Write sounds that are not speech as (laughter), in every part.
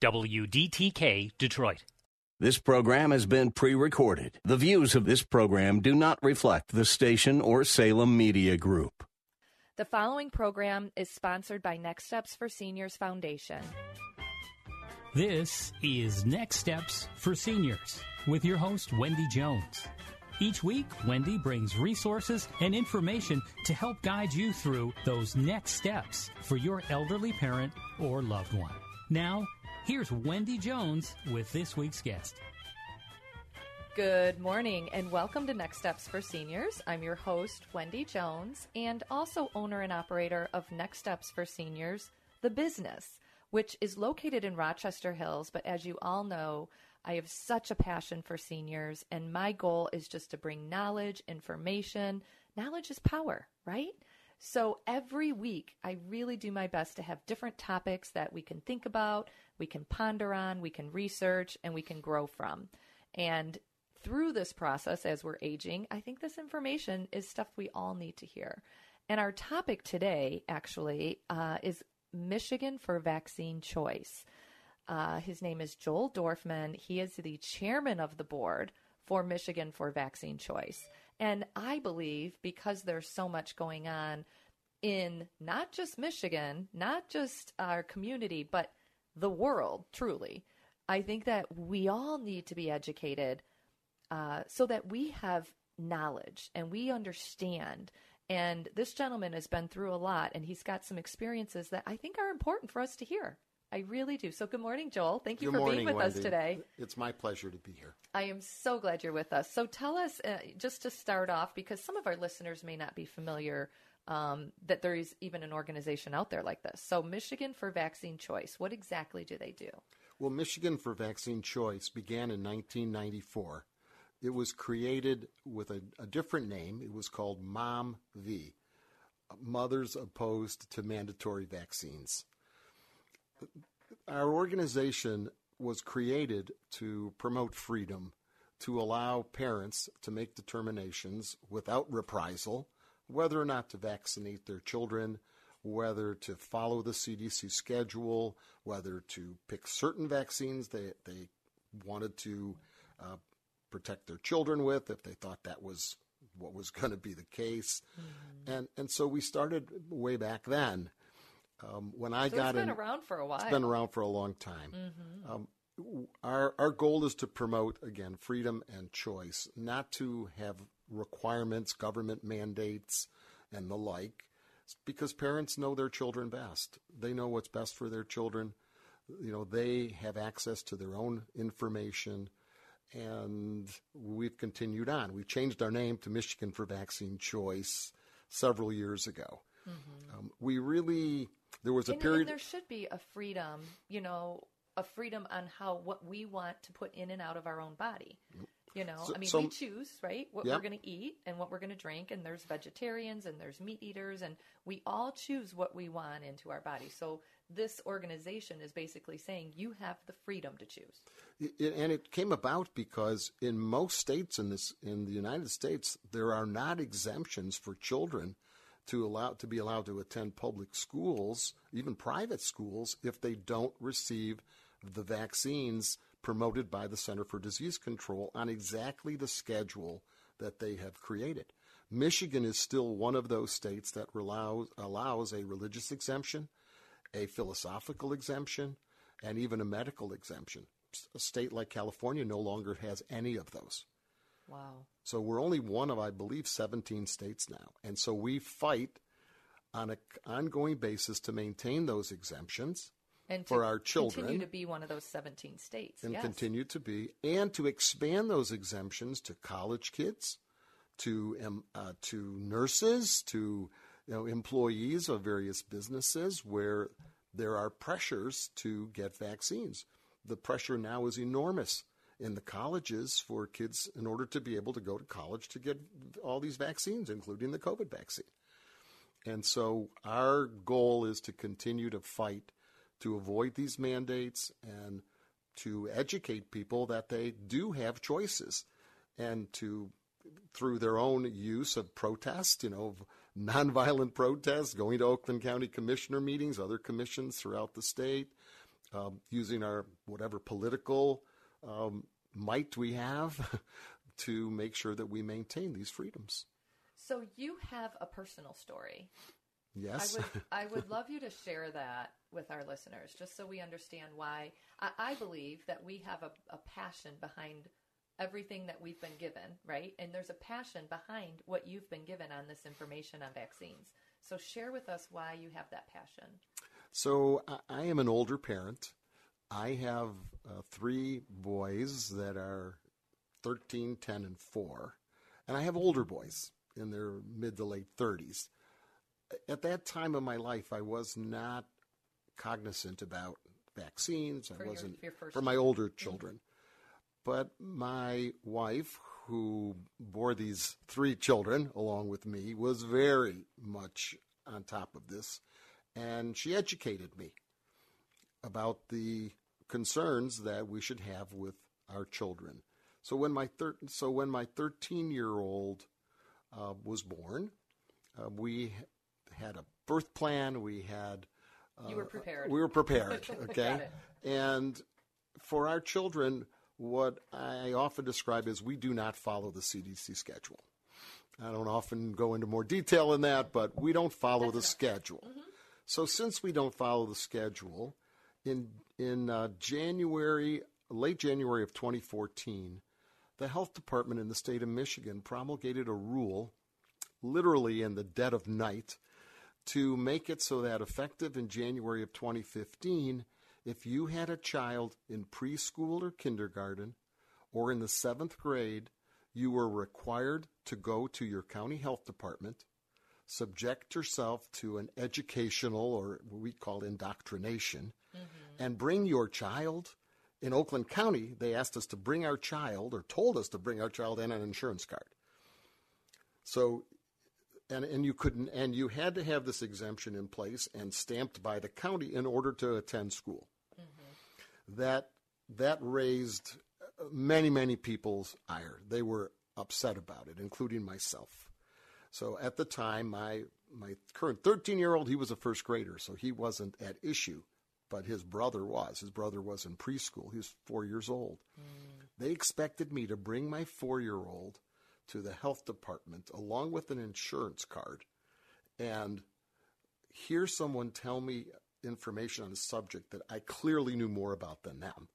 WDTK Detroit. This program has been pre recorded. The views of this program do not reflect the station or Salem Media Group. The following program is sponsored by Next Steps for Seniors Foundation. This is Next Steps for Seniors with your host, Wendy Jones. Each week, Wendy brings resources and information to help guide you through those next steps for your elderly parent or loved one. Now, here's Wendy Jones with this week's guest. Good morning and welcome to Next Steps for Seniors. I'm your host, Wendy Jones, and also owner and operator of Next Steps for Seniors, the business, which is located in Rochester Hills. But as you all know, I have such a passion for seniors, and my goal is just to bring knowledge, information. Knowledge is power, right? So every week, I really do my best to have different topics that we can think about, we can ponder on, we can research, and we can grow from. And through this process, as we're aging, I think this information is stuff we all need to hear. And our topic today, actually, uh, is Michigan for vaccine choice. Uh, his name is Joel Dorfman. He is the chairman of the board for Michigan for Vaccine Choice. And I believe because there's so much going on in not just Michigan, not just our community, but the world, truly, I think that we all need to be educated uh, so that we have knowledge and we understand. And this gentleman has been through a lot and he's got some experiences that I think are important for us to hear. I really do. So, good morning, Joel. Thank you Good for morning, being with Wendy. us today. It's my pleasure to be here. I am so glad you're with us. So, tell us, uh, just to start off, because some of our listeners may not be familiar um, that there is even an organization out there like this. So, Michigan for Vaccine Choice, what exactly do they do? Well, Michigan for Vaccine Choice began in 1994. It was created with a, a different name. It was called Mom V, Mothers Opposed to Mandatory Vaccines. Our organization was created to promote freedom, to allow parents to make determinations without reprisal whether or not to vaccinate their children, whether to follow the CDC schedule, whether to pick certain vaccines they, they wanted to uh, protect their children with if they thought that was what was (laughs) going to be the case. Mm-hmm. And, and so we started way back then. Um, when I So got it's been in, around for a while. It's been around for a long time. Mhm. Um, our our goal is to promote again freedom and choice, not to have requirements, government mandates, and the like, because parents know their children best. They know what's best for their children. You know, they have access to their own information, and we've continued on. We changed our name to Michigan for Vaccine Choice several years ago. Um, we really there was a Mm-hmm. and, period. and there should be a freedom, you know, a freedom on how what we want to put in and out of our own body. You know, So- I mean, so- we choose, right, what Yeah. we're going to eat and what we're going to drink, and there's vegetarians and there's meat eaters, and we all choose what we want into our body. So this organization is basically saying you have the freedom to choose. It, and it came about because in most states in this in the United States there are not exemptions for children to allow to be allowed to attend public schools, even private schools, if they don't receive the vaccines promoted by the Center for Disease Control on exactly the schedule that they have created. Michigan is still one of those states that allows, allows a religious exemption, a philosophical exemption, and even a medical exemption. A state like California no longer has any of those. Wow. So we're only one of, I believe, 17 states now. And so we fight on an ongoing basis to maintain those exemptions and for our children. Continue to be one of those 17 states. And yes. continue to be, and to expand those exemptions to college kids, to um, uh, to nurses, to you know employees of various businesses where there are pressures to get vaccines. The pressure now is enormous in the colleges for kids in order to be able to go to college to get all these vaccines, including the COVID vaccine. And so our goal is to continue to fight to avoid these mandates and to educate people that they do have choices and to through their own use of protest, you know, (laughs) nonviolent protests, going to Oakland County Commissioner meetings, other commissions throughout the state, um, using our whatever political um, might we have (laughs) to make sure that we maintain these freedoms. So you have a personal story. Yes. I would, (laughs) I would love you to share that with our listeners, just so we understand why. I, I believe that we have a, a passion behind everything that we've been given, right? And there's a passion behind what you've been given on this information on vaccines. So share with us why you have that passion. So I am an older parent. I have uh, three boys that are 13, 10, and 4. And I have older boys in their mid to late 30s. At that time of my life, I was not cognizant about vaccines. For I wasn't your first for my older children. But my wife, who bore these three children along with me, was very much on top of this. And she educated me about the concerns that we should have with our children. So when my thir- so when my 13 year old uh, was born, uh, we had a birth plan. We had You were prepared. we were prepared. (laughs) Okay, and for our children, what I often describe is we do not follow the CDC schedule. I don't often go into more detail in that, but we don't follow the schedule. So since we don't follow the schedule, in in uh, January, late January of 2014, the health department in the state of Michigan promulgated a rule, literally in the dead of night, to make it so that effective in January of 2015, if you had a child in preschool or kindergarten or in the seventh grade, you were required to go to your county health department, subject yourself to an educational or what we call indoctrination, mm-hmm. and bring your child. In Oakland County, they asked us to bring our child or told us to bring our child and an insurance card. So and and you couldn't and you had to have this exemption in place and stamped by the county in order to attend school. Mm-hmm. That that raised many many people's ire. They were upset about it, including myself. So at the time, my my current 13 year old, he was a first grader, so he wasn't at issue, but his brother was. His brother was in preschool. He was four years old. Mm. They expected me to bring my four year old to the health department along with an insurance card and hear someone tell me information on a subject that I clearly knew more about than them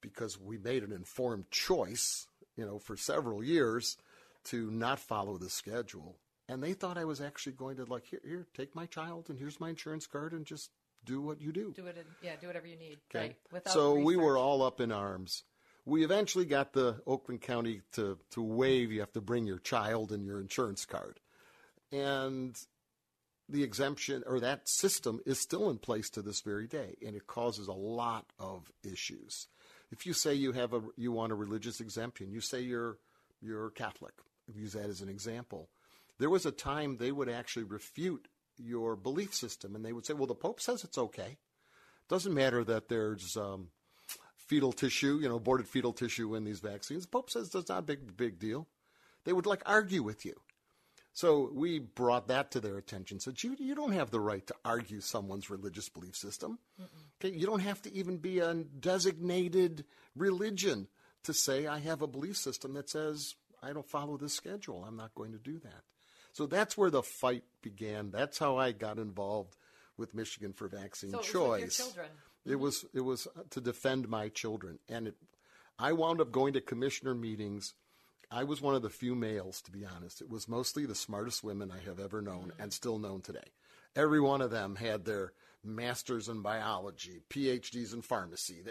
because we made an informed choice, you know, for several years to not follow the schedule. And they thought I was actually going to like here, here, take my child and here's my insurance card and just do what you do. Do it. In, yeah, do whatever you need. Okay. Right. Without so we were all up in arms. We eventually got the Oakland County to, to waive you have to bring your child and your insurance card. And the exemption or that system is still in place to this very day, and it causes a lot of issues. If you say you have a you want a religious exemption, you say you're you're Catholic. Use that as an example. There was a time they would actually refute your belief system, and they would say, "Well, the Pope says it's okay." Doesn't matter that there's um, fetal tissue, you know, aborted fetal tissue in these vaccines. The Pope says that's not a big, big deal. They would like argue with you. So we brought that to their attention. Said, you, you don't have the right to argue someone's religious belief system. Okay, you don't have to even be a designated religion to say I have a belief system that says I don't follow this schedule. I'm not going to do that. So that's where the fight began. That's how I got involved with Michigan for Vaccine so Choice. It was it was to defend my children, and it, I wound up going to commissioner meetings I was one of the few males, to be honest. It was mostly the smartest women I have ever known and still known today. Every one of them had their masters in biology, PhDs in pharmacy.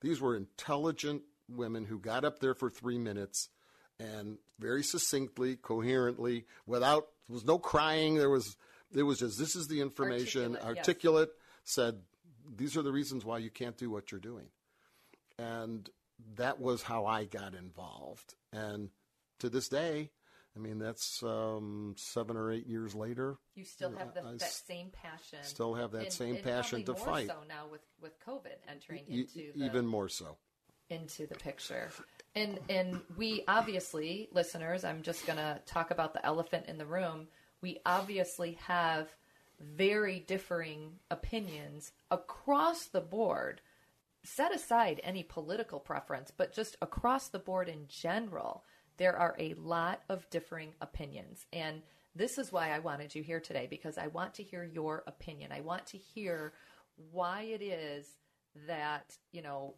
These were intelligent women who got up there for three minutes and very succinctly, coherently, without there was no crying. There was it was just this is the information. Articulate, articulate yes. said these are the reasons why you can't do what you're doing, and that was how I got involved. And to this day, I mean, that's um, seven or eight years later. You still have the, that same passion. Still have that and, same and passion to more fight. So now with with COVID entering e- into the, even more so into the picture, and and we obviously listeners, I'm just going to talk about the elephant in the room. We obviously have very differing opinions across the board. Set aside any political preference, but just across the board in general there are a lot of differing opinions. And this is why I wanted you here today because I want to hear your opinion. I want to hear why it is that, you know,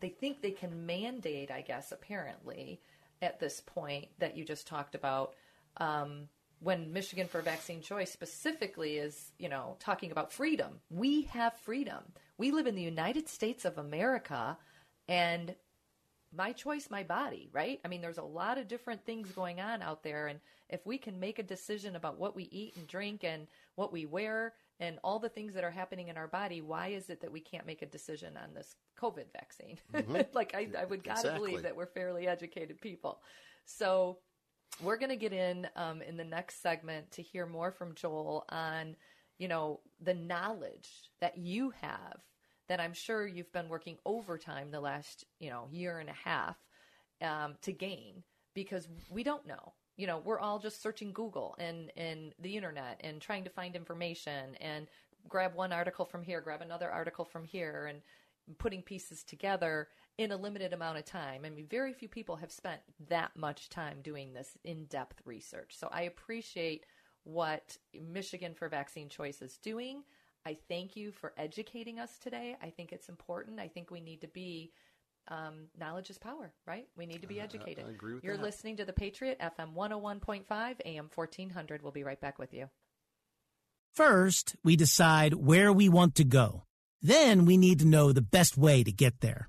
they think they can mandate, I guess, apparently, at this point that you just talked about. Um, when Michigan for Vaccine Choice specifically is, you know, talking about freedom. We have freedom. We live in the United States of America, and my choice, my body, right? I mean, there's a lot of different things going on out there. And if we can make a decision about what we eat and drink and what we wear and all the things that are happening in our body, why is it that we can't make a decision on this COVID vaccine? Mm-hmm. (laughs) like, I, I would gotta exactly. believe that we're fairly educated people. So, we're going to get in um, in the next segment to hear more from Joel on, you know, the knowledge that you have that I'm sure you've been working overtime the last, you know, year and a half um, to gain because we don't know. You know, we're all just searching Google and, and the internet and trying to find information and grab one article from here, grab another article from here, and putting pieces together in a limited amount of time. I mean, very few people have spent that much time doing this in depth research. So I appreciate what Michigan for Vaccine Choice is doing. I thank you for educating us today. I think it's important. I think we need to be um, knowledge is power, right? We need to be educated. I, I agree with You're that. listening to the Patriot FM 101.5 AM 1400. We'll be right back with you. First, we decide where we want to go. Then we need to know the best way to get there.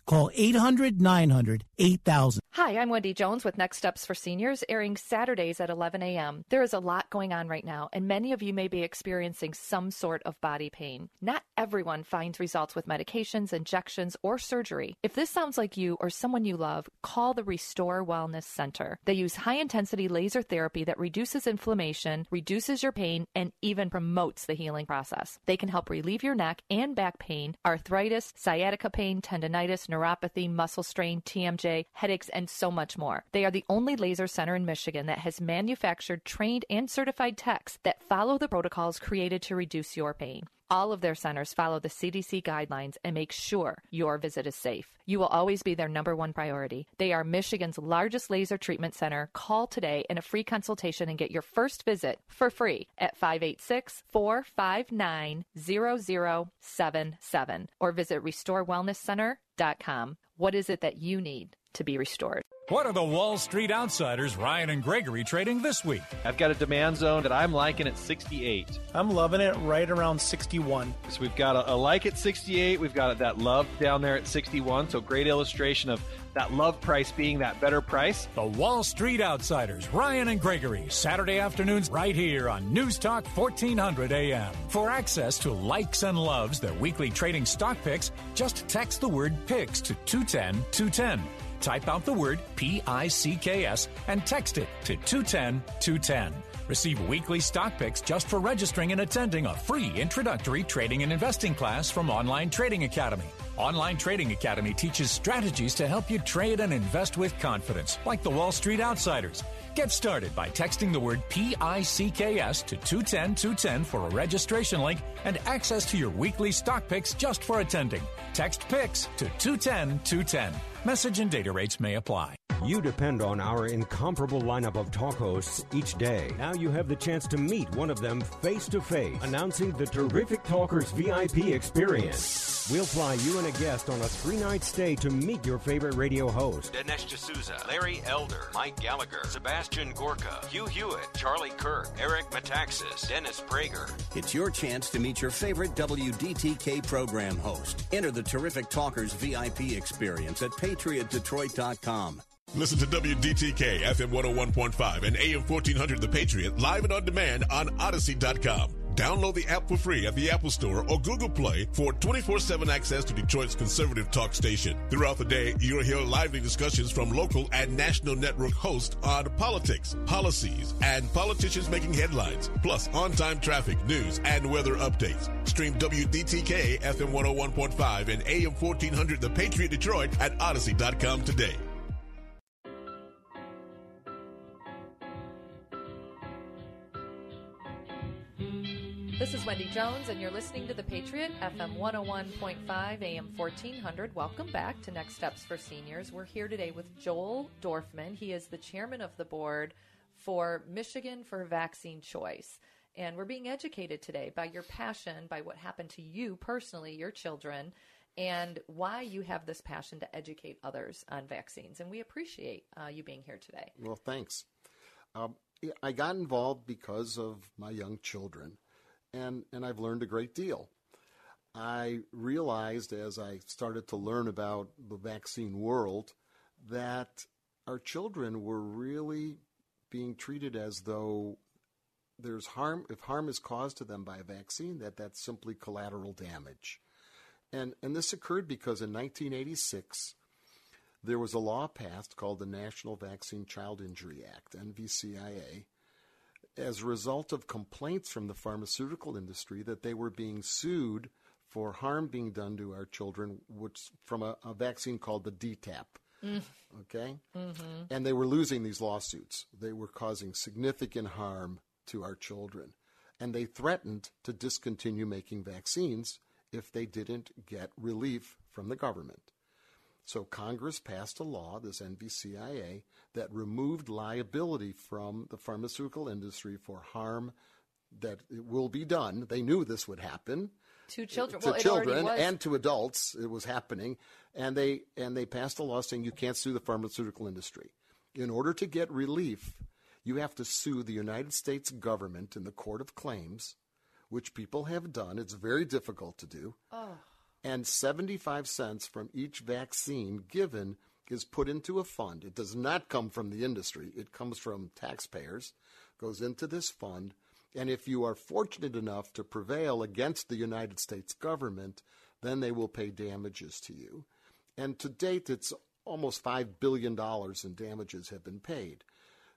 Call 800 900 8000. Hi, I'm Wendy Jones with Next Steps for Seniors, airing Saturdays at 11 a.m. There is a lot going on right now, and many of you may be experiencing some sort of body pain. Not everyone finds results with medications, injections, or surgery. If this sounds like you or someone you love, call the Restore Wellness Center. They use high intensity laser therapy that reduces inflammation, reduces your pain, and even promotes the healing process. They can help relieve your neck and back pain, arthritis, sciatica pain, tendonitis, neuropathy, muscle strain, TMJ, headaches, and so much more. They are the only laser center in Michigan that has manufactured, trained, and certified techs that follow the protocols created to reduce your pain. All of their centers follow the CDC guidelines and make sure your visit is safe. You will always be their number one priority. They are Michigan's largest laser treatment center. Call today in a free consultation and get your first visit for free at 586 459 0077 or visit restorewellnesscenter.com. What is it that you need to be restored? What are the Wall Street outsiders, Ryan and Gregory, trading this week? I've got a demand zone that I'm liking at 68. I'm loving it right around 61. So we've got a, a like at 68. We've got that love down there at 61. So great illustration of that love price being that better price. The Wall Street Outsiders, Ryan and Gregory, Saturday afternoons right here on News Talk 1400 AM. For access to likes and loves, their weekly trading stock picks, just text the word PICKS to 210 210. Type out the word P I C K S and text it to 210 210. Receive weekly stock picks just for registering and attending a free introductory trading and investing class from Online Trading Academy. Online Trading Academy teaches strategies to help you trade and invest with confidence, like the Wall Street Outsiders. Get started by texting the word PICKS to 210 210 for a registration link and access to your weekly stock picks just for attending. Text PICKS to 210 210. Message and data rates may apply. You depend on our incomparable lineup of talk hosts each day. Now you have the chance to meet one of them face to face, announcing the Terrific Talkers VIP experience. We'll fly you and a guest on a three night stay to meet your favorite radio host. Dinesh D'Souza, Larry Elder, Mike Gallagher, Sebastian Gorka, Hugh Hewitt, Charlie Kirk, Eric Metaxas, Dennis Prager. It's your chance to meet your favorite WDTK program host. Enter the Terrific Talkers VIP experience at patriotdetroit.com. Listen to WDTK FM 101.5 and AM 1400 The Patriot live and on demand on Odyssey.com. Download the app for free at the Apple Store or Google Play for 24-7 access to Detroit's conservative talk station. Throughout the day, you'll hear lively discussions from local and national network hosts on politics, policies, and politicians making headlines, plus on-time traffic, news, and weather updates. Stream WDTK FM 101.5 and AM 1400 The Patriot Detroit at Odyssey.com today. This is Wendy Jones, and you're listening to The Patriot, FM 101.5, AM 1400. Welcome back to Next Steps for Seniors. We're here today with Joel Dorfman. He is the chairman of the board for Michigan for Vaccine Choice. And we're being educated today by your passion, by what happened to you personally, your children, and why you have this passion to educate others on vaccines. And we appreciate uh, you being here today. Well, thanks. Um, I got involved because of my young children and, and I've learned a great deal. I realized as I started to learn about the vaccine world that our children were really being treated as though there's harm if harm is caused to them by a vaccine that that's simply collateral damage. And and this occurred because in 1986 there was a law passed called the National Vaccine Child Injury Act, NVCIA, as a result of complaints from the pharmaceutical industry that they were being sued for harm being done to our children, which from a, a vaccine called the DTaP. Mm. Okay? Mm-hmm. And they were losing these lawsuits. They were causing significant harm to our children. And they threatened to discontinue making vaccines if they didn't get relief from the government. So Congress passed a law, this NVCIA, that removed liability from the pharmaceutical industry for harm that will be done. They knew this would happen to children, to well, children and to adults. It was happening, and they and they passed a law saying you can't sue the pharmaceutical industry. In order to get relief, you have to sue the United States government in the court of claims, which people have done. It's very difficult to do. Oh and 75 cents from each vaccine given is put into a fund. It does not come from the industry, it comes from taxpayers, goes into this fund. And if you are fortunate enough to prevail against the United States government, then they will pay damages to you. And to date, it's almost $5 billion in damages have been paid.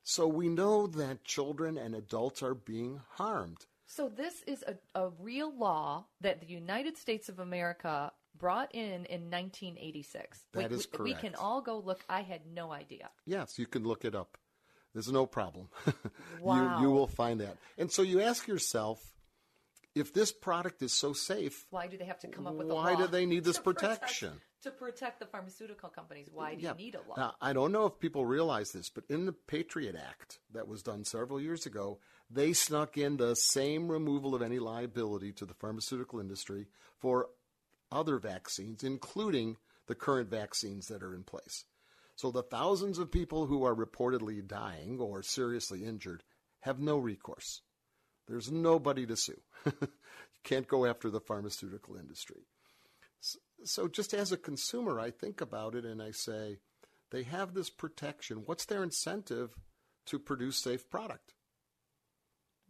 So we know that children and adults are being harmed. So this is a, a real law that the United States of America brought in in 1986. That we, is correct. We can all go look. I had no idea. Yes, you can look it up. There's no problem. Wow. (laughs) you, you will find that. And so you ask yourself, if this product is so safe, why do they have to come up with a why do they need this protect- protection? To protect the pharmaceutical companies? Why do Yeah. you need a law? Now, I don't know if people realize this, but in the Patriot Act that was done several years ago, they snuck in the same removal of any liability to the pharmaceutical industry for other vaccines, including the current vaccines that are in place. So the thousands of people who are reportedly dying or seriously injured have no recourse. There's nobody to sue. (laughs) you can't go after the pharmaceutical industry. So, just as a consumer, I think about it and I say, they have this protection. What's their incentive to produce safe product?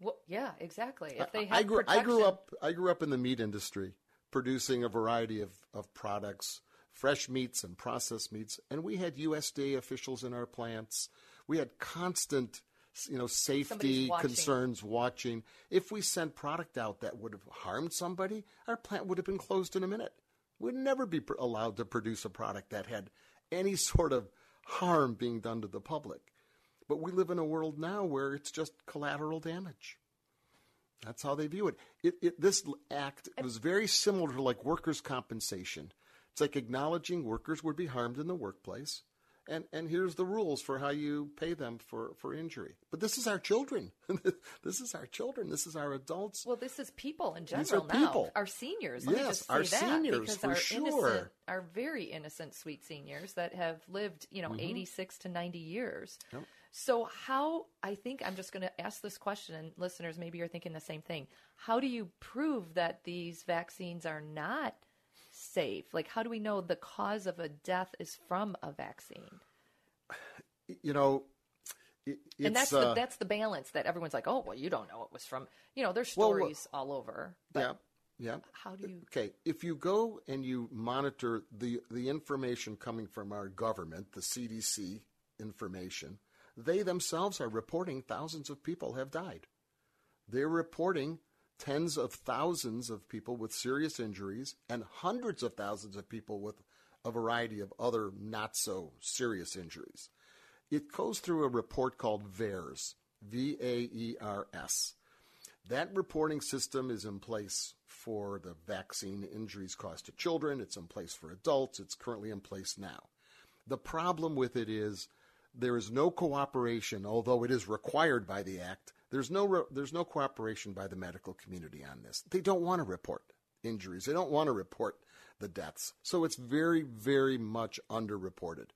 Well, yeah, exactly. If they I- have I grew, I grew up. I grew up in the meat industry, producing a variety of, of products, fresh meats and processed meats, and we had USDA officials in our plants. We had constant, you know, safety watching. concerns watching. If we sent product out that would have harmed somebody, our plant would have been closed in a minute. We'd never be pr- allowed to produce a product that had any sort of harm being done to the public. But we live in a world now where it's just collateral damage. That's how they view it. it, it this act was very similar to like workers' compensation. It's like acknowledging workers would be harmed in the workplace, and and here's the rules for how you pay them for for injury. But this is our children. (laughs) this is our children. This is our adults. Well, this is people in These general are now. people. Our seniors. Let Yes, just say our seniors, because for our sure. innocent, our very innocent, sweet seniors that have lived, you know, Mhm. 86 to 90 years. Yep. So how? I think I'm just going to ask this question, and listeners, maybe you're thinking the same thing. How do you prove that these vaccines are not safe? Like, how do we know the cause of a death is from a vaccine? (sighs) You know, it, it's, and that's uh, the that's the balance that everyone's like, oh, well, you don't know it was from. You know, there's Well, stories all over. But yeah, yeah. How do you? Okay, if you go and you monitor the the information coming from our government, the CDC information, they themselves are reporting thousands of people have died. They're reporting tens of thousands of people with serious injuries and hundreds of thousands of people with a variety of other not so serious injuries. It goes through a report called VAERS, V A E R S. That reporting system is in place for the vaccine injuries caused to children. It's in place for adults. It's currently in place now. The problem with it is there is no cooperation, although it is required by the Act. There's no, re- there's no cooperation by the medical community on this. They don't want to report injuries. They don't want to report the deaths. So it's very, very much underreported.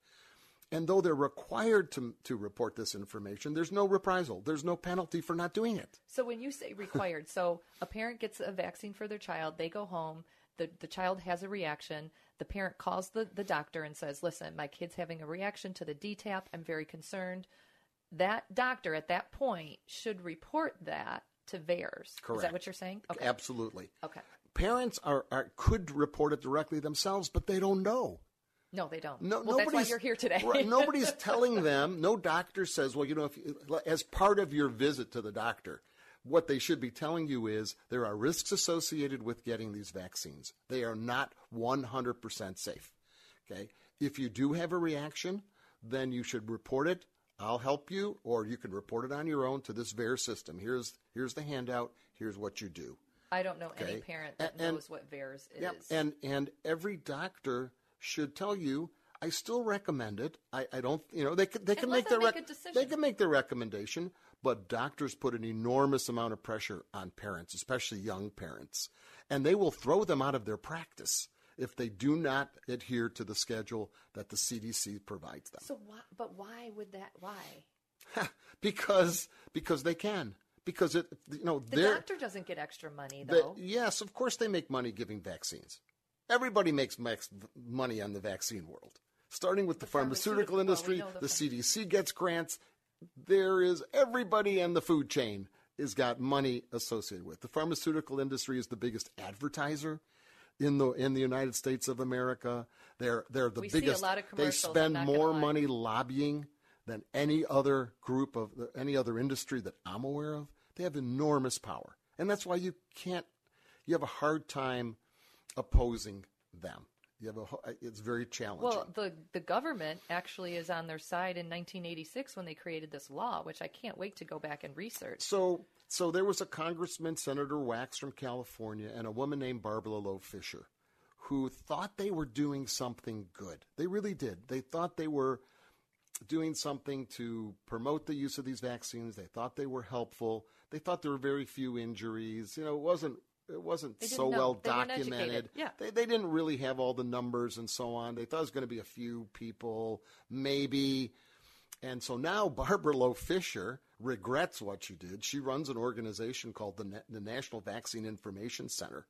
And though they're required to, to report this information, there's no reprisal. There's no penalty for not doing it. So when you say required, so a parent gets a vaccine for their child, they go home, the, the child has a reaction, the parent calls the, the doctor and says, listen, my kid's having a reaction to the DTaP, I'm very concerned. That doctor at that point should report that to VAERS. Is that what you're saying? Okay. Absolutely. Okay. Parents are, are could report it directly themselves, but they don't know. No, they don't. No, well, that's why nobody's- you're here today. Right, (laughs) nobody's telling them. No doctor says, well, you know, if you, as part of your visit to the doctor, what they should be telling you is there are risks associated with getting these vaccines. They are not 100% safe. Okay? If you do have a reaction, then you should report it. I'll help you, or you can report it on your own to this VAERS system. Here's here's the handout. Here's what you do. I don't know any parent that And- and- knows what VAERS is. Yep. And and every doctor should tell you. I still recommend it. I, I don't. You know, they can they can And make their make decision. they can make their recommendation, but doctors put an enormous amount of pressure on parents, especially young parents, and they will throw them out of their practice if they do not adhere to the schedule that the CDC provides them. So why, but why would that, why? (laughs) because because they can. Because it you know The doctor doesn't get extra money the- though. yes, of course they make money giving vaccines. Everybody makes max money on the vaccine world, starting with the, pharmaceutical, pharmaceutical- well, we industry. know the the CDC gets grants. There is everybody in the food chain has got money associated with. The pharmaceutical industry is the biggest advertiser in the in the United States of America. They're they're the We biggest. they spend more money lobbying than any other group of any other industry that I'm aware of. They have enormous power, and that's why you can't. You have a hard time opposing them. You have a. It's very challenging. Well, the the government actually is on their side in 1986 when they created this law, which I can't wait to go back and research. So So there was a Congressman, Senator Wax from California, and a woman named Barbara Loe Fisher who thought they were doing something good. They really did. They thought they were doing something to promote the use of these vaccines. They thought they were helpful. They thought there were very few injuries. You know, it wasn't it wasn't so know. well They documented. Yeah. They, they didn't really have all the numbers and so on. They thought it was going to be a few people, maybe. And so now Barbara Loe Fisher regrets what she did. She runs an organization called the, Na- the National Vaccine Information Center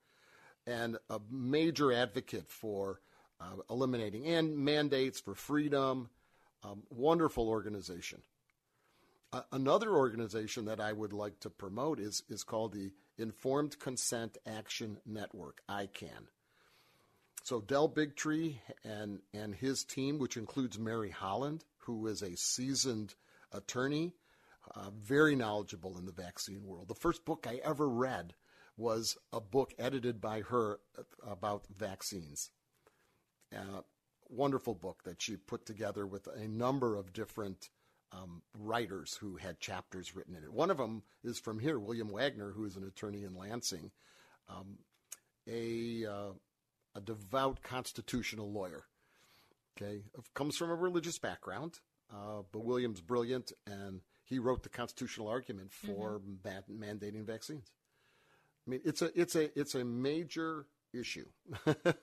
and a major advocate for uh, eliminating and mandates for freedom. Um, wonderful organization. Uh, another organization that I would like to promote is, is called the Informed Consent Action Network, ICAN. So Del Bigtree and, and his team, which includes Mary Holland, who is a seasoned attorney, uh, very knowledgeable in the vaccine world. The first book I ever read was a book edited by her about vaccines. Uh, wonderful book that she put together with a number of different um, writers who had chapters written in it. One of them is from here, William Wagner, who is an attorney in Lansing, um, a, uh, a devout constitutional lawyer. Okay, comes from a religious background, uh, but William's brilliant, and he wrote the constitutional argument for mm-hmm. mandating vaccines. I mean, it's a it's a it's a major issue (laughs) about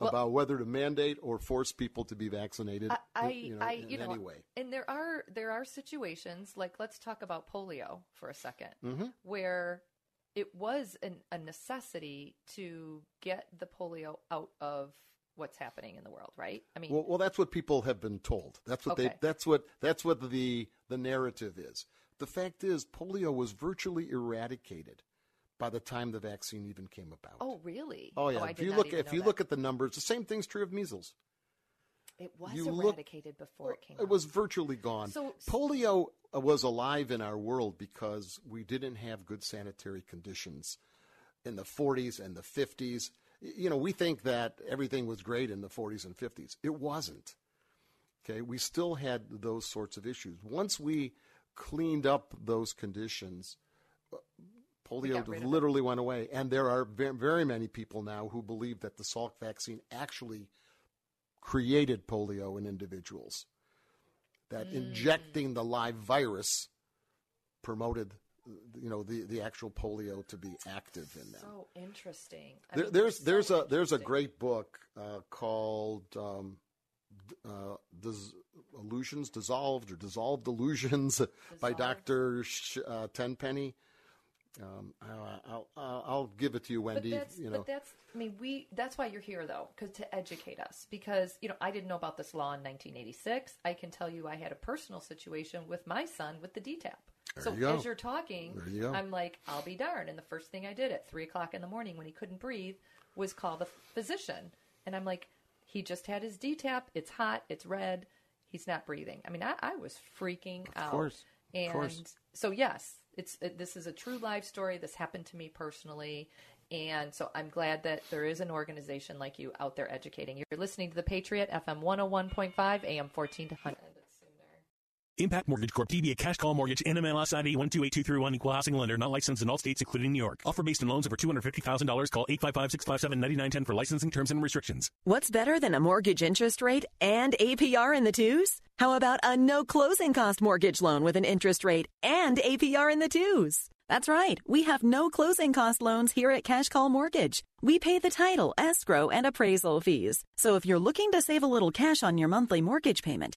Well- whether to mandate or force people to be vaccinated. I, you know, I, in you know, any way. and there are there are situations like let's talk about polio for a 2nd Mhm. where it was an, a necessity to get the polio out of what's happening in the world, right? I mean, Well, well, that's what people have been told. That's what Okay. they. That's what. That's what the the narrative is. The fact is, polio was virtually eradicated by the time the vaccine even came about. oh really? Oh yeah. Oh, I if you look, if you that. look at the numbers, the same thing's true of measles. it was you look- eradicated before it came. It was virtually gone. So- polio was alive in our world because we didn't have good sanitary conditions in the 40s and the 50s. You know, we think that everything was great in the 40s and 50s. It wasn't. Okay, we still had those sorts of issues. Once we cleaned up those conditions, uh, polio got rid of it. literally went away. And there are very many people now who believe that the Salk vaccine actually created polio in individuals. That Mm. injecting the live virus promoted, you know, the, the actual polio to be active in them. so interesting. There, mean, there's so there's a there's a great book uh, called um, uh, Dis- Illusions Dissolved or Dissolved Illusions (laughs) by Doctor Sh- uh, Tenpenny. Um, I- I'll, I'll I'll give it to you, Wendy. But that's, you know, but that's, I mean, we, that's why you're here though, because to educate us. Because, you know, I didn't know about this law in 1986. I can tell you I had a personal situation with my son with the DTaP. There so you as you're talking, you. I'm like, I'll be darned. And the first thing I did at three o'clock in the morning when he couldn't breathe was call the physician. And I'm like, he just had his DTaP. It's hot. It's red. He's not breathing. I mean, I, I was freaking out. course. Of And course. so yes, it's it, this is a true life story. This happened to me personally, and so I'm glad that there is an organization like you out there educating. You're listening to the Patriot FM 101.5 AM 1400. Impact Mortgage Corp. DBA Cash Call Mortgage. NMLS ID 128231. Equal housing lender. Not licensed in all states, including New York. Offer based on loans over $250,000. Call 855-657-9910 for licensing terms and restrictions. What's better than a mortgage interest rate and APR in the twos? How about a no closing cost mortgage loan with an interest rate and APR in the twos? That's right. We have no closing cost loans here at Cash Call Mortgage. We pay the title, escrow, and appraisal fees. So if you're looking to save a little cash on your monthly mortgage payment,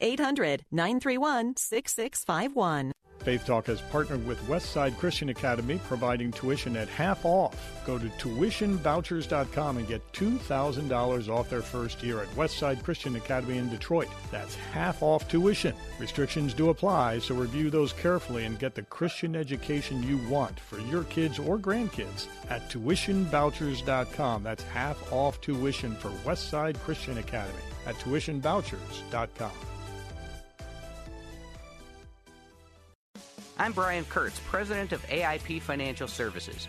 800 931 6651. Faith Talk has partnered with Westside Christian Academy, providing tuition at half off. Go to tuitionvouchers.com and get $2,000 off their first year at Westside Christian Academy in Detroit. That's half off tuition. Restrictions do apply, so review those carefully and get the Christian education you want for your kids or grandkids at tuitionvouchers.com. That's half off tuition for Westside Christian Academy at tuitionvouchers.com. I'm Brian Kurtz, president of AIP Financial Services.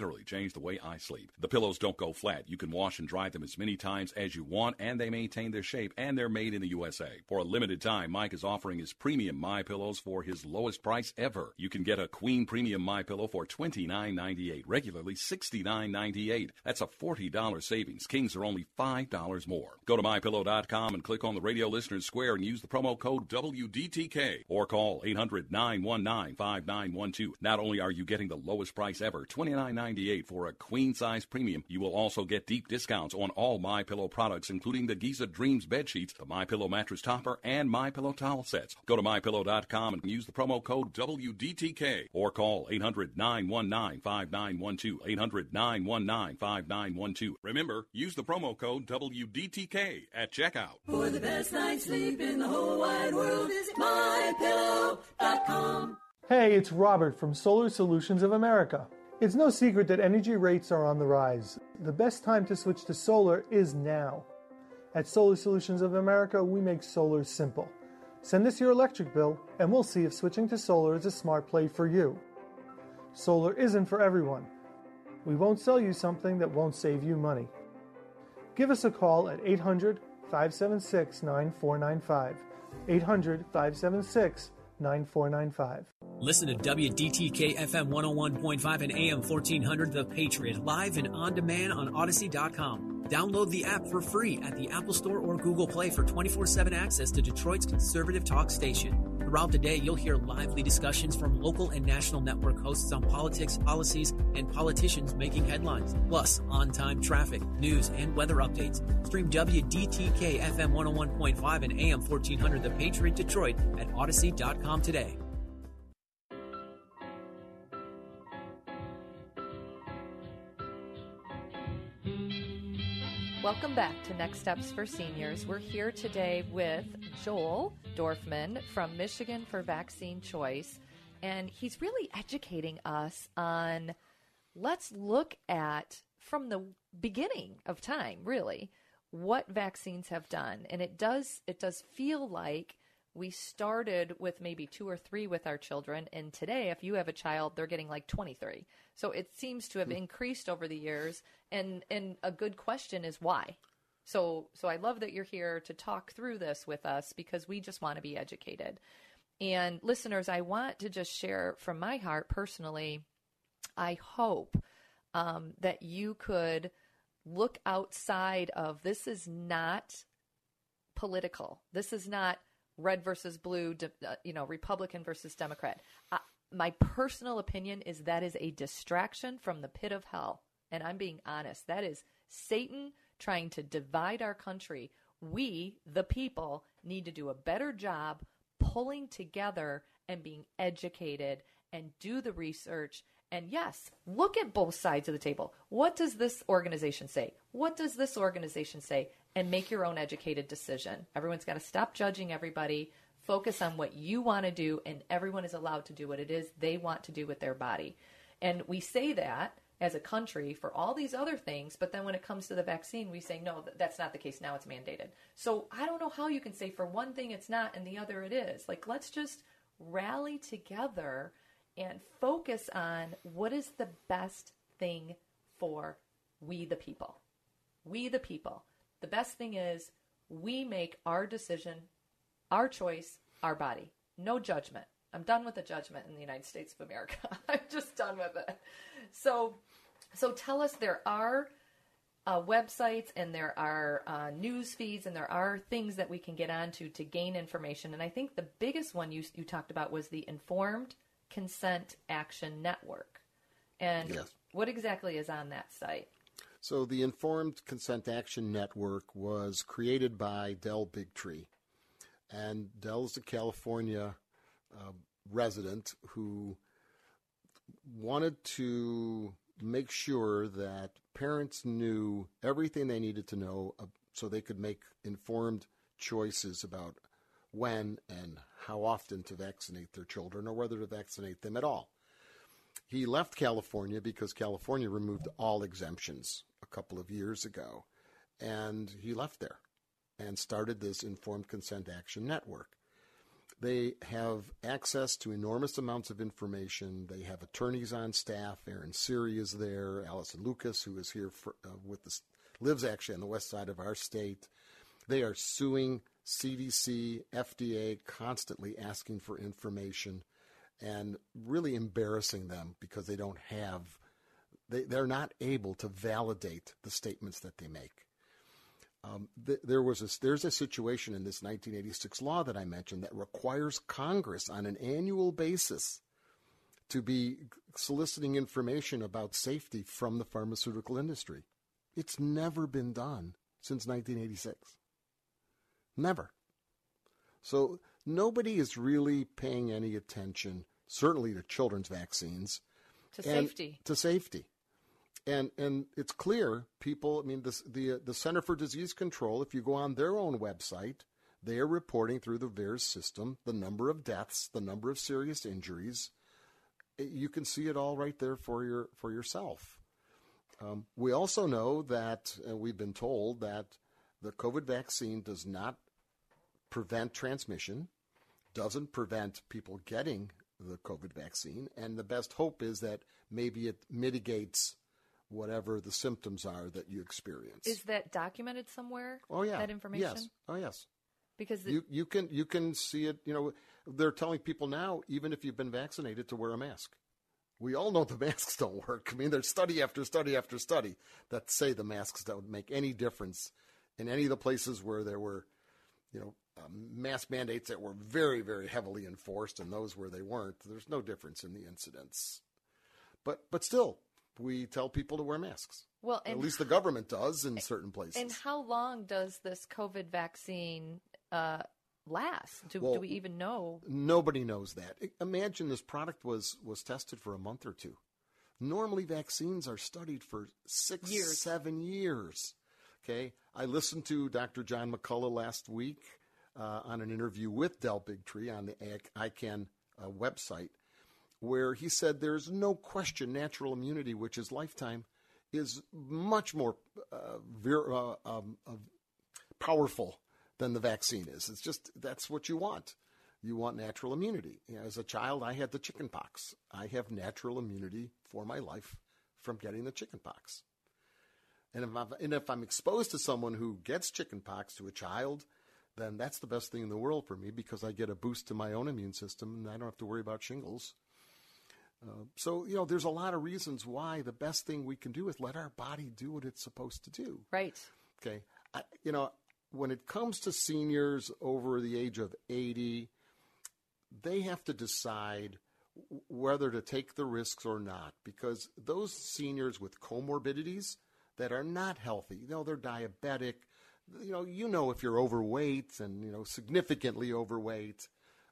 literally changed the way I sleep. The pillows don't go flat. You can wash and dry them as many times as you want, and they maintain their shape, and they're made in the USA. For a limited time, Mike is offering his premium My Pillows for his lowest price ever. You can get a Queen Premium My Pillow for $29.98, regularly $69.98. That's a $40 savings. Kings are only $5 more. Go to mypillow.com and click on the radio listeners square and use the promo code WDTK or call 800 919 5912. Not only are you getting the lowest price ever, $29.98 for a queen size premium, you will also get deep discounts on all My Pillow products, including the Giza Dreams bed sheets, the My Pillow mattress topper, and My Pillow towel sets. Go to mypillow.com and use the promo code WDTK or call 800 919 5912. 800 919 5912. Remember, use the promo code WDTK at checkout. For the best night's sleep in the whole wide world, visit mypillow.com. Hey, it's Robert from Solar Solutions of America. It's no secret that energy rates are on the rise. The best time to switch to solar is now. At Solar Solutions of America, we make solar simple. Send us your electric bill, and we'll see if switching to solar is a smart play for you. Solar isn't for everyone. We won't sell you something that won't save you money. Give us a call at 800 576 9495. 800 576 9495. Listen to WDTK FM 101.5 and AM 1400 The Patriot live and on demand on Odyssey.com. Download the app for free at the Apple Store or Google Play for 24 7 access to Detroit's conservative talk station. Throughout the day, you'll hear lively discussions from local and national network hosts on politics, policies, and politicians making headlines, plus on time traffic, news, and weather updates. Stream WDTK FM 101.5 and AM 1400 The Patriot Detroit at Odyssey.com today. Welcome back to Next Steps for Seniors. We're here today with Joel Dorfman from Michigan for Vaccine Choice, and he's really educating us on let's look at from the beginning of time, really, what vaccines have done. And it does it does feel like we started with maybe two or three with our children, and today, if you have a child, they're getting like 23. So it seems to have Hmm. increased over the years. And and a good question is why. So so I love that you're here to talk through this with us because we just want to be educated. And listeners, I want to just share from my heart personally. I hope um, that you could look outside of this is not political. This is not red versus blue, uh, you know, Republican versus Democrat. My personal opinion is that is a distraction from the pit of hell. And I'm being honest. That is Satan trying to divide our country. We, the people, need to do a better job pulling together and being educated and do the research. And yes, look at both sides of the table. What does this organization say? What does this organization say? And make your own educated decision. Everyone's got to stop judging everybody, focus on what you want to do, and everyone is allowed to do what it is they want to do with their body. And we say that as a country for all these other things, but then when it comes to the vaccine, we say, no, that's not the case. Now it's mandated. So I don't know how you can say for one thing it's not and the other it is. Like, let's just rally together and focus on what is the best thing for we the people. We the people. The best thing is we make our decision, our choice, our body. No judgment. I'm done with the judgment in the United States of America. (laughs) I'm just done with it. So, so tell us there are uh, websites and there are uh, news feeds and there are things that we can get onto to gain information. And I think the biggest one you you talked about was the Informed Consent Action Network. And Yes. what exactly is on that site? So the Informed Consent Action Network was created by Del Bigtree, and Del's a California uh, resident who wanted to make sure that parents knew everything they needed to know so they could make informed choices about when and how often to vaccinate their children or whether to vaccinate them at all. He left California because California removed all exemptions couple of years ago. And he left there and started this Informed Consent Action Network. They have access to enormous amounts of information. They have attorneys on staff. Aaron Siri is there. Allison Lucas, who is here for, uh, with the lives actually on the west side of our state. They are suing CDC, FDA, constantly asking for information and really embarrassing them because they don't have, they, they're not able to validate the statements that they make. Um, th- there was a, there's a situation in this 1986 law that I mentioned that requires Congress on an annual basis to be soliciting information about safety from the pharmaceutical industry. It's never been done since 1986. Never. So nobody is really paying any attention, certainly to children's vaccines, To safety. To safety, and and it's clear people. I mean, the the the Center for Disease Control. If you go on their own website, they are reporting through the VAERS system the number of deaths, the number of serious injuries. You can see it all right there for your for yourself. Um, we also know that, we've been told that the COVID vaccine does not prevent transmission, doesn't prevent people getting the COVID vaccine, and the best hope is that maybe it mitigates whatever the symptoms are that you experience. Is that documented somewhere? oh yeah, That information? Yes. Oh yes. Because the, You you can you can see it. You know, they're telling people now, even if you've been vaccinated, to wear a mask. We all know the (laughs) masks don't work. I mean, there's study after study after study that say the masks don't make any difference in any of the places where there were, you know, um, mask mandates that were very very heavily enforced, and those where they weren't. There's no difference in the incidents. But but still, we tell people to wear masks. Well, at least the government does in certain places. and how long does this COVID vaccine uh, last? Do, Well, do we even know? Nobody knows that. Imagine this product was was tested for a month or two. Normally, vaccines are studied for six, Years. seven years. Okay, I listened to Dr. John McCullough last week uh, on an interview with Del Bigtree on the ICAN uh, website, where he said there's no question natural immunity, which is lifetime, is much more uh, vir- uh, um, uh, powerful than the vaccine is. It's just that's what you want. You want natural immunity. As a child, I had the chicken pox. I have natural immunity for my life from getting the chicken pox. And if, I'm, and if I'm exposed to someone who gets chicken pox to a child, then that's the best thing in the world for me because I get a boost to my own immune system and I don't have to worry about shingles. Uh, so, you know, there's a lot of reasons why the best thing we can do is let our body do what it's supposed to do. Right. Okay. I, you know, when it comes to seniors over the age of 80, they have to decide whether to take the risks or not because those seniors with comorbidities that are not healthy, you know, they're diabetic, you know, you know if you're overweight and, you know, significantly overweight,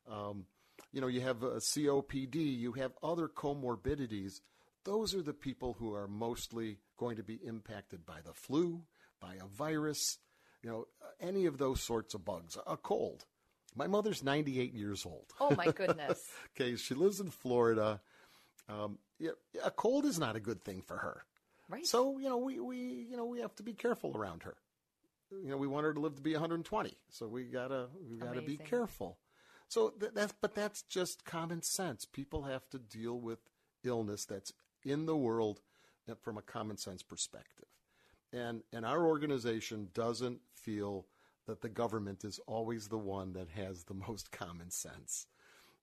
um, you know, you have a COPD, you have other comorbidities. Those are the people who are mostly going to be impacted by the flu, by a virus, you know, any of those sorts of bugs, a cold. My mother's 98 years old. Oh my (laughs) goodness. okay, she lives in Florida. Um, yeah, a cold is not a good thing for her. Right. So you know we, we you know we have to be careful around her. You know we want her to live to be 120, so we gotta we gotta be Amazing. careful. So th- that's but that's just common sense. People have to deal with illness that's in the world uh, from a common sense perspective, and and our organization doesn't feel that the government is always the one that has the most common sense.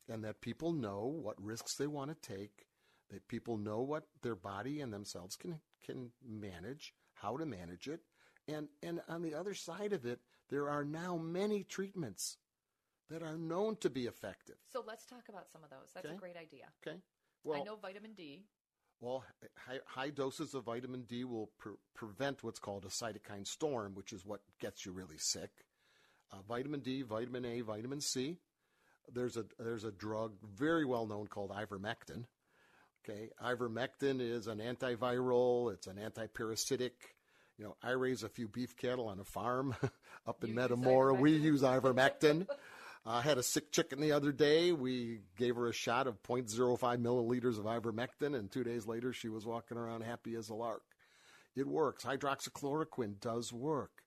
and that people know what risks they want to take, that people know what their body and themselves can can manage, how to manage it, and and on the other side of it, there are now many treatments that are known to be effective. So let's talk about some of those. That's Okay. a great idea. Okay. Well, I know vitamin D. Well, high, high doses of vitamin D will pre- prevent what's called a cytokine storm, which is what gets you really sick. Uh, vitamin D, vitamin A, vitamin C. There's a there's a drug very well known called ivermectin. Okay, ivermectin is an antiviral. It's an antiparasitic. You know, I raise a few beef cattle on a farm (laughs) up in Metamora. We use ivermectin. (laughs) I had a sick chicken the other day. We gave her a shot of 0.05 milliliters of ivermectin, and two days later, she was walking around happy as a lark. It works. Hydroxychloroquine does work.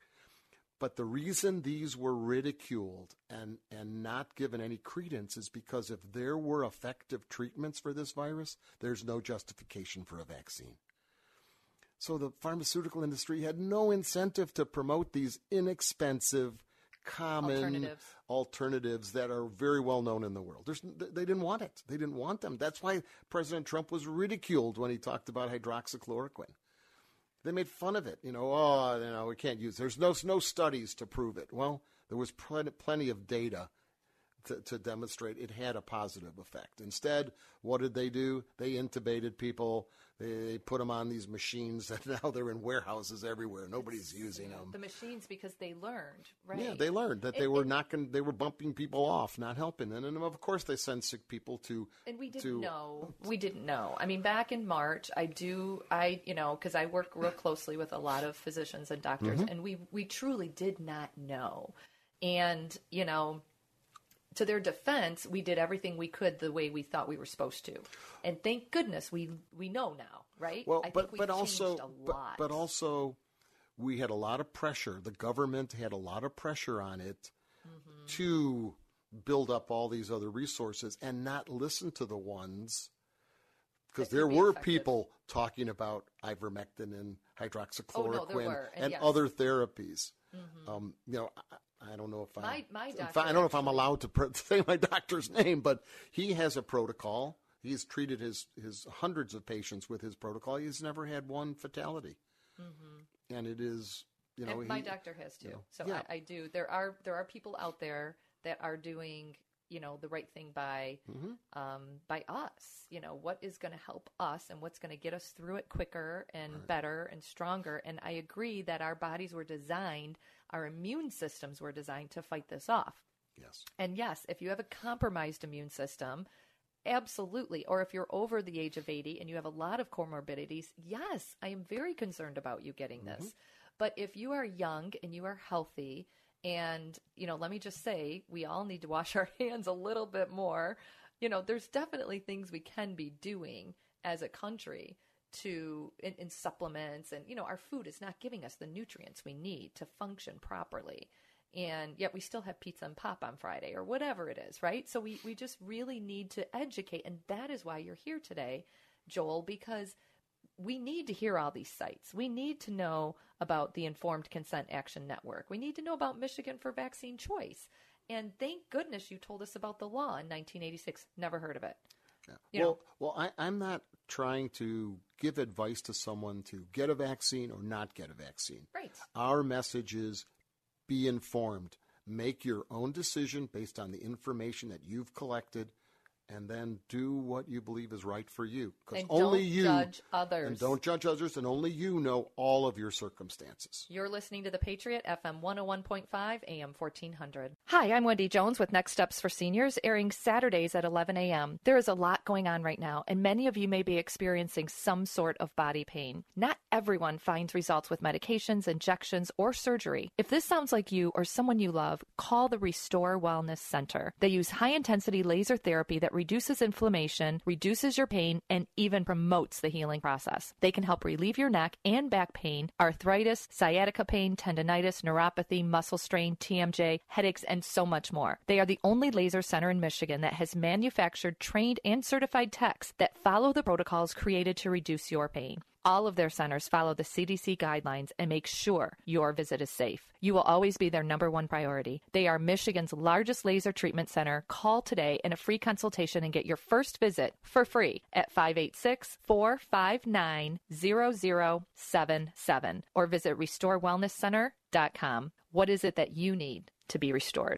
But the reason these were ridiculed and, and not given any credence is because if there were effective treatments for this virus, there's no justification for a vaccine. So the pharmaceutical industry had no incentive to promote these inexpensive, common Alternatives. alternatives that are very well known in the world. There's, they didn't want it. They didn't want them. That's why President Trump was ridiculed when he talked about hydroxychloroquine. They made fun of it. You know, oh, you know, we can't use. There's no no studies to prove it. Well, there was plenty, plenty of data to, to demonstrate it had a positive effect. Instead, what did they do? They intubated people. They, they put them on these machines (laughs) that now they're in warehouses everywhere. Nobody's using them. The machines because they learned, right? Yeah, they learned that they And- were and- knocking, they were bumping people off, not helping. Them, and of course, they send sick people to. And we didn't to, know. We didn't know. I mean, back in March, I do. I you know because I work real closely with a lot of physicians and doctors, Mhm. and we we truly did not know. And you know, to their defense, we did everything we could the way we thought we were supposed to, and thank goodness we we know now, right? Well, I but think we but also changed a but, lot. but also we had a lot of pressure. The government had a lot of pressure on it Mm-hmm. to build up all these other resources and not listen to the ones because there be were effective. people talking about ivermectin and hydroxychloroquine Oh, were, and and yes. other therapies. Mhm. Um, you know, I, don't know if I, My- doctor I, don't know if I'm allowed to pr- (laughs) say my doctor's name, but he has a protocol. He's treated his his hundreds of patients with his protocol. He's never had one fatality, Mhm. and it is you know and my doctor has too. you know, so yeah. I, I do. There are there are people out there that are doing you know the right thing by Mhm. um, by us. You know what is going to help us and what's going to get us through it quicker and better and stronger. And I agree that our bodies were designed, our immune systems were designed to fight this off. Yes. And yes, if you have a compromised immune system, absolutely. Or if you're over the age of 80 and you have a lot of comorbidities, yes, I am very concerned about you getting this. But if you are young and you are healthy, and, you know, let me just say, we all need to wash (laughs) our hands a little bit more. You know, there's definitely things we can be doing as a country to in, in supplements and you know our food is not giving us the nutrients we need to function properly and yet we still have pizza and pop on Friday or whatever it is, right? So we, we just really need to educate. And that is why you're here today, Joel, because we need to hear all these sites. We need to know about the Informed Consent Action Network. We need to know about Michigan for Vaccine Choice. And thank goodness you told us about the law in 1986. Never heard of it. You well, well, I, I'm not trying to give advice to someone to get a vaccine or not get a vaccine. Right. Our message is be informed. Make your own decision based on the information that you've collected, and then do what you believe is right for you. Because only you judge others. and don't judge others, and only you know all of your circumstances. You're listening to The Patriot, FM 101.5, AM 1400. Hi, I'm Wendy Jones with Next Steps for Seniors, airing Saturdays at 11 a.m. There is a lot going on right now, and many of you may be experiencing some sort of body pain. Not everyone finds results with medications, injections, or surgery. If this sounds like you or someone you love, call the Restore Wellness Center. They use high intensity laser therapy that reduces inflammation, reduces your pain, and even promotes the healing process. They can help relieve your neck and back pain, arthritis, sciatica pain, tendonitis, neuropathy, muscle strain, TMJ, headaches, and so much more. They are the only laser center in Michigan that has manufactured, trained, and certified techs that follow the protocols created to reduce your pain. All of their centers follow the CDC guidelines and make sure your visit is safe. You will always be their number one priority. They are Michigan's largest laser treatment center. Call today in a free consultation and get your first visit for free at 586 459 0077 or visit restorewellnesscenter.com. What is it that you need to be restored?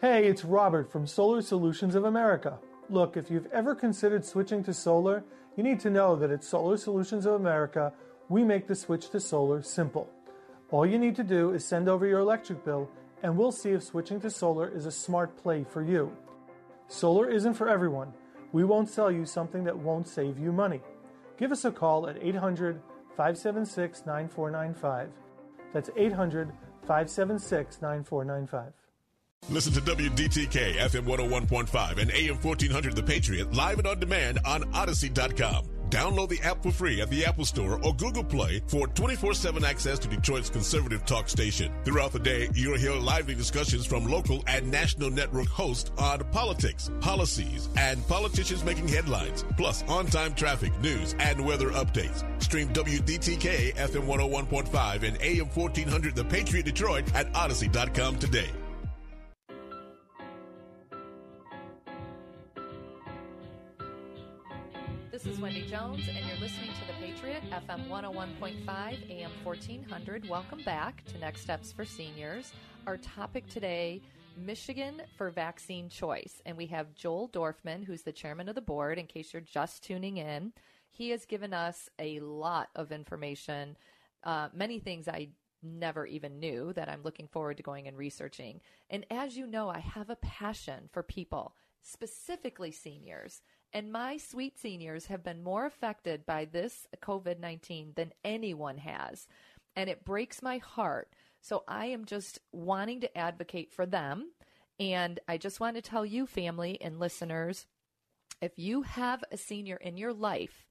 Hey, it's Robert from Solar Solutions of America. Look, if you've ever considered switching to solar, you need to know that at Solar Solutions of America, we make the switch to solar simple. All you need to do is send over your electric bill, and we'll see if switching to solar is a smart play for you. Solar isn't for everyone. We won't sell you something that won't save you money. Give us a call at 800 576 9495. That's 800 576 9495. Listen to WDTK FM 101.5 and AM 1400 The Patriot live and on demand on Odyssey.com. Download the app for free at the Apple Store or Google Play for 24-7 access to Detroit's conservative talk station. Throughout the day, you'll hear lively discussions from local and national network hosts on politics, policies, and politicians making headlines, plus on-time traffic, news, and weather updates. Stream WDTK FM 101.5 and AM 1400 The Patriot Detroit at Odyssey.com today. Jones, and you're listening to The Patriot, FM 101.5, AM 1400. Welcome back to Next Steps for Seniors. Our topic today Michigan for vaccine choice. And we have Joel Dorfman, who's the chairman of the board, in case you're just tuning in. He has given us a lot of information, uh, many things I never even knew that I'm looking forward to going and researching. And as you know, I have a passion for people, specifically seniors. And my sweet seniors have been more affected by this COVID 19 than anyone has. And it breaks my heart. So I am just wanting to advocate for them. And I just want to tell you, family and listeners, if you have a senior in your life,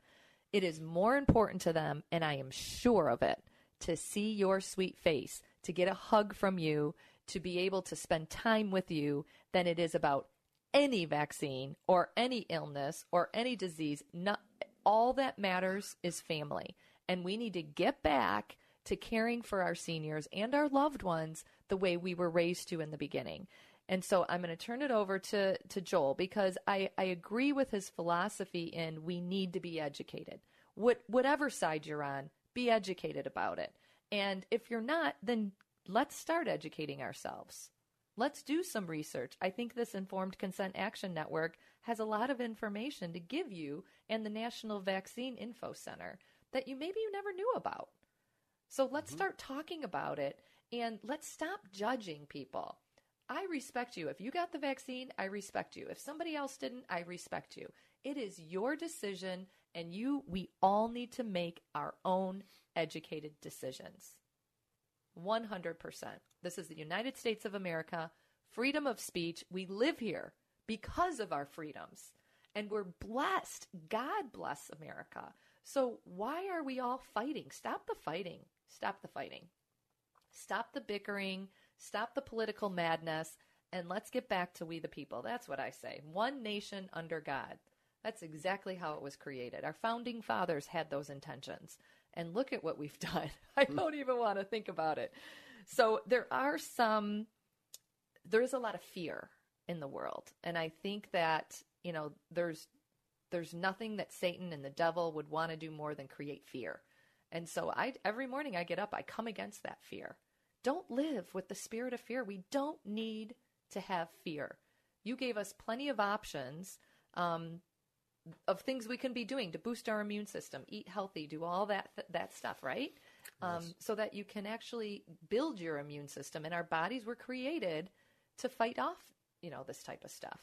it is more important to them, and I am sure of it, to see your sweet face, to get a hug from you, to be able to spend time with you, than it is about any vaccine or any illness or any disease. Not, all that matters is family. And we need to get back to caring for our seniors and our loved ones the way we were raised to in the beginning. And so I'm going to turn it over to, to Joel because I, I agree with his philosophy in we need to be educated. What, whatever side you're on, be educated about it. And if you're not, then let's start educating ourselves. Let's do some research. I think this Informed Consent Action Network has a lot of information to give you and the National Vaccine Info Center that you maybe you never knew about. So let's mm-hmm. start talking about it and let's stop judging people. I respect you. If you got the vaccine, I respect you. If somebody else didn't, I respect you. It is your decision and you we all need to make our own educated decisions. 100%. This is the United States of America. Freedom of speech. We live here because of our freedoms. And we're blessed. God bless America. So why are we all fighting? Stop the fighting. Stop the fighting. Stop the bickering. Stop the political madness. And let's get back to we the people. That's what I say. One nation under God. That's exactly how it was created. Our founding fathers had those intentions. And look at what we've (laughs) done. I don't even want to think about it. So there are some, there is a lot of fear in the world. And I think that, you know, there's there's nothing that Satan and the devil would want to do more than create fear. And so I every morning I get up, I come against that fear. Don't live with the spirit of fear. We don't need to have fear. You gave us plenty of options um, of things we can be doing to boost our immune system, eat healthy, do all that that stuff, right? Um, so that you can actually build your immune system. And our bodies were created to fight off, you know, this type of stuff.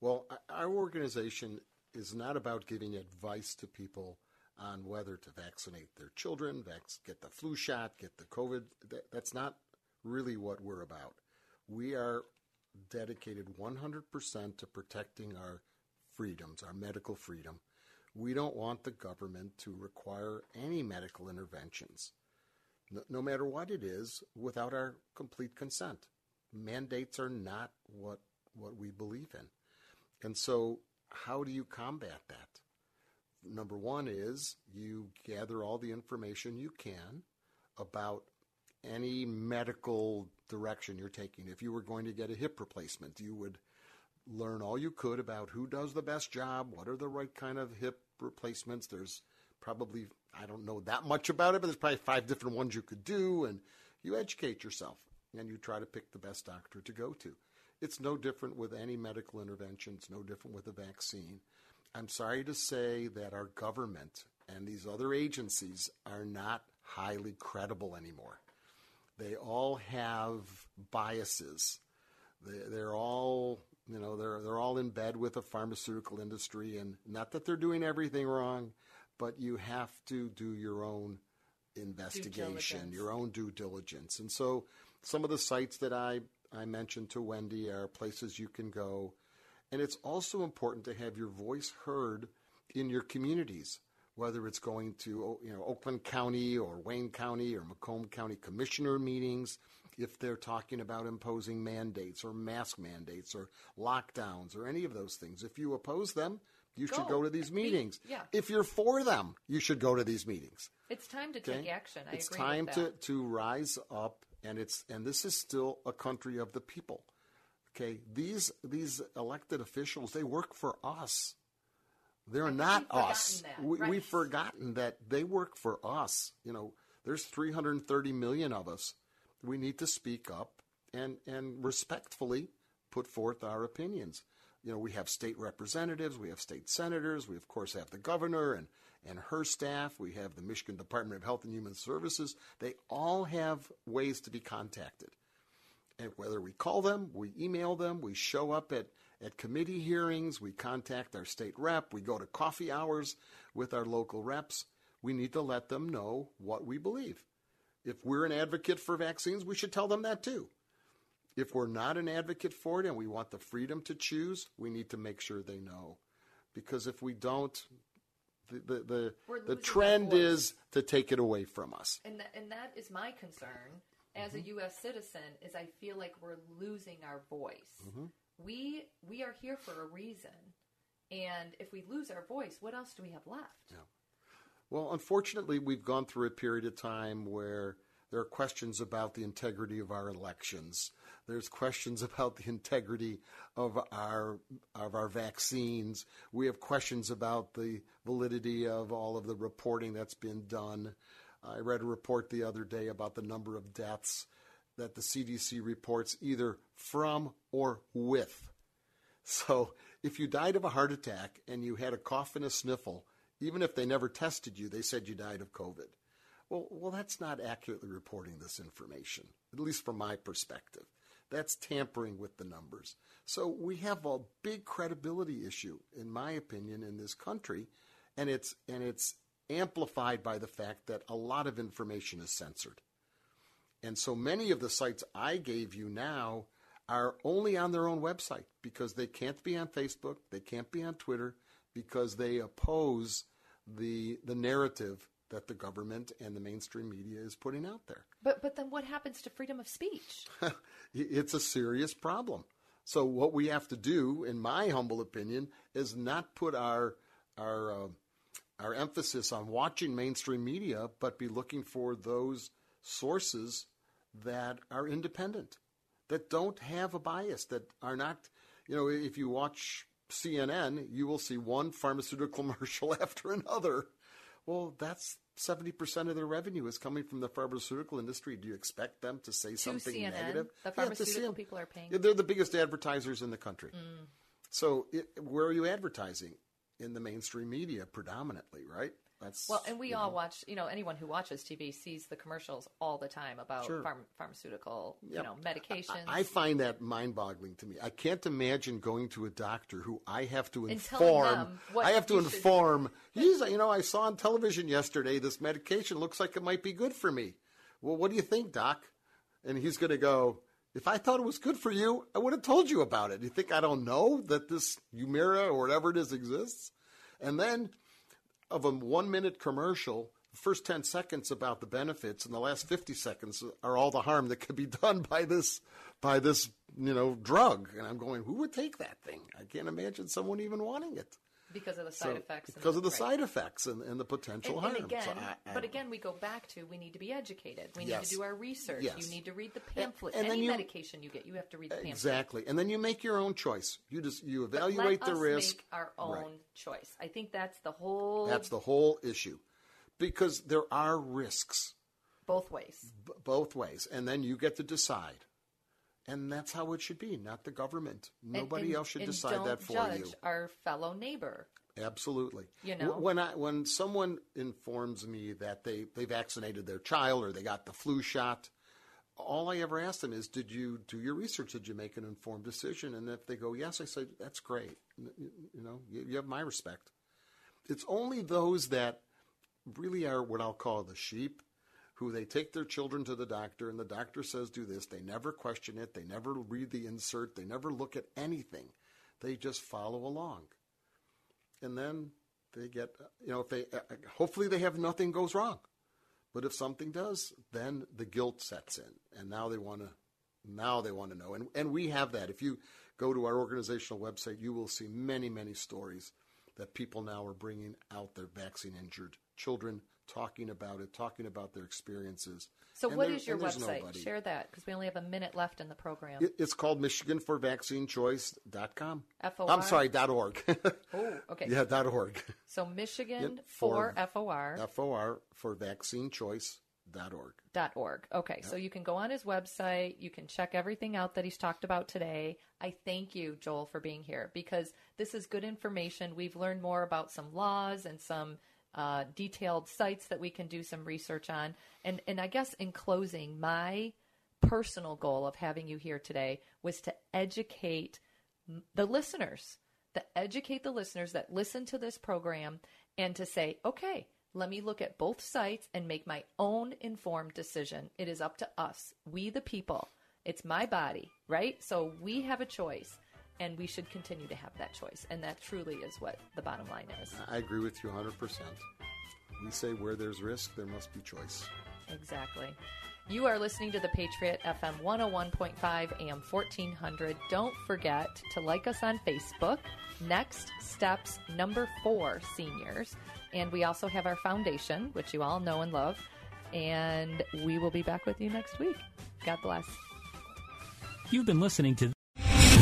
Well, our organization is not about giving advice to people on whether to vaccinate their children, vac- get the flu shot, get the COVID. That, that's not really what we're about. We are dedicated 100% to protecting our freedoms, our medical freedom. We don't want the government to require any medical interventions, no, no matter what it is, without our complete consent. Mandates are not what, what we believe in. And so, how do you combat that? Number one is you gather all the information you can about any medical direction you're taking. If you were going to get a hip replacement, you would learn all you could about who does the best job, what are the right kind of hip replacements. There's probably, I don't know that much about it, but there's probably five different ones you could do, and you educate yourself and you try to pick the best doctor to go to. It's no different with any medical intervention, it's no different with a vaccine. I'm sorry to say that our government and these other agencies are not highly credible anymore. They all have biases. They, they're all, you know, they're they're all in bed with the pharmaceutical industry, and not that they're doing everything wrong, but you have to do your own investigation, your own due diligence. And so, some of the sites that I I mentioned to Wendy are places you can go, and it's also important to have your voice heard in your communities whether it's going to you know Oakland County or Wayne County or Macomb County commissioner meetings, if they're talking about imposing mandates or mask mandates or lockdowns or any of those things. If you oppose them, you should Go. go to these Be- meetings. yeah. If you're for them, you should go to these meetings. It's time to Okay? take action. I agree. it's time to, to rise up, and it's and this is still a country of the people. Okay, these these elected officials they work for us. They're not we've us. that, We, right. We've forgotten that they work for us. You know, there's 330 million of us. We need to speak up and and respectfully put forth our opinions. You know, we have state representatives, we have state senators, we of course have the governor and and her staff. We have the Michigan Department of Health and Human Services. They all have ways to be contacted. And whether we call them, we email them, we show up at, at committee hearings, we contact our state rep, we go to coffee hours with our local reps, we need to let them know what we believe. If we're an advocate for vaccines, we should tell them that too. If we're not an advocate for it and we want the freedom to choose, we need to make sure they know. Because if we don't, the, the, the, the trend is to take it away from us. And that, and that is my concern as a U.S. citizen. Is I feel like we're losing our voice. Mhm. We we are here for a reason, and if we lose our voice, what else do we have left? Well, unfortunately, we've gone through a period of time where there are questions about the integrity of our elections. There's questions about the integrity of our of our vaccines. We have questions about the validity of all of the reporting that's been done. I read a report the other day about the number of deaths that the CDC reports either from or with. So if you died of a heart attack and you had a cough and a sniffle, even if they never tested you, they said you died of COVID. Well, well, that's not accurately reporting this information, at least from my perspective. That's tampering with the numbers. So we have a big credibility issue, in my opinion, in this country, and it's and it's amplified by the fact that a lot of information is censored. And so many of the sites I gave you now are only on their own website because they can't be on Facebook, they can't be on Twitter because they oppose the the narrative that the government and the mainstream media is putting out there. But but then what happens to freedom of speech? (laughs) it's a serious problem. So what we have to do, in my humble opinion, is not put our our uh, our emphasis on watching mainstream media, but be looking for those sources that are independent, that don't have a bias, that are not, you know, if you watch CNN, you will see one pharmaceutical (laughs) commercial after another. Well, that's 70% of their revenue is coming from the pharmaceutical industry. Do you expect them to say To something CNN, negative? the pharmaceutical CNN. people are paying. Yeah, they're the biggest advertisers in the country. Mm. So, it, where are you advertising? In the mainstream media, predominantly, right? That's Well, and we all know. watch. You know, anyone who watches TV sees the commercials all the time about Sure. pharm- pharmaceutical, Yep. you know, medications. I find that mind-boggling to me. I can't imagine going to a doctor who I have to And inform. I have to inform. (laughs) He's, you know, I saw on television yesterday this medication looks like it might be good for me. Well, what do you think, doc? And he's going to go. If I thought it was good for you, I would have told you about it. You think I don't know that this Humira or whatever it is exists? And then of a one minute commercial, the first 10 seconds about the benefits and the last 50 seconds are all the harm that could be done by this by this you know drug. And i'm going who would take that thing? I can't imagine someone even wanting it because of the side So, effects. and because of the right. side effects and, and the potential And, harm and again, So I- I but again, we go back to we need to be educated. We need Yes. to do our research. Yes. You need to read the pamphlet. and Any you- medication you get, you have to read the pamphlet. exactly and then you make your own choice you just you evaluate let the us risk Make our own Right. choice. I think that's the whole. that's the whole issue because there are risks both ways. b- both ways, and then you get to decide. And that's how it should be, not the government. Nobody and- else should and decide don't that for judge you. Our fellow neighbor. Absolutely. You know? when I when someone informs me that they they vaccinated their child or they got the flu shot, all I ever ask them is, "Did you do your research? Did you make an informed decision?" And if they go, "Yes," I say, "That's great. You, you know, you, you have my respect." It's only those that really are what I'll call the sheep, who they take their children to the doctor and the doctor says do this. They never question it. They never read the insert. They never look at anything. They just follow along and then they get you know if they uh, hopefully they have nothing goes wrong but if something does then the guilt sets in and now they want to now they want to know and and we have that if you go to our organizational website you will see many many stories that people now are bringing out their vaccine injured children talking about it talking about their experiences So, And what there- is your website? nobody. Share that because we only have a minute left in the program. It- it's called michiganforvaccinechoice.com FOR? i'm sorry dot org (laughs) oh, okay. yeah dot org So Michigan Yep, for for- FOR FOR for vaccinechoice.org. dot org. Okay, so you can go on his website. You can check everything out that he's talked about today. I thank you, Joel, for being here because this is good information. We've learned more about some laws and some uh, detailed sites that we can do some research on. And and I guess in closing, my personal goal of having you here today was to educate the listeners, to educate the listeners that listen to this program and to say, okay, let me look at both sites and make my own informed decision. It is up to us, we the people. It's my body, right? So we have a choice and we should continue to have that choice. And that truly is what the bottom line is. I agree with you 100%. We say where there's risk, there must be choice. Exactly. You are listening to the Patriot FM 101.5 AM 1400. Don't forget to like us on Facebook, Next Steps Number 4 Seniors. And we also have our foundation, which you all know and love. And we will be back with you next week. God bless. You've been listening to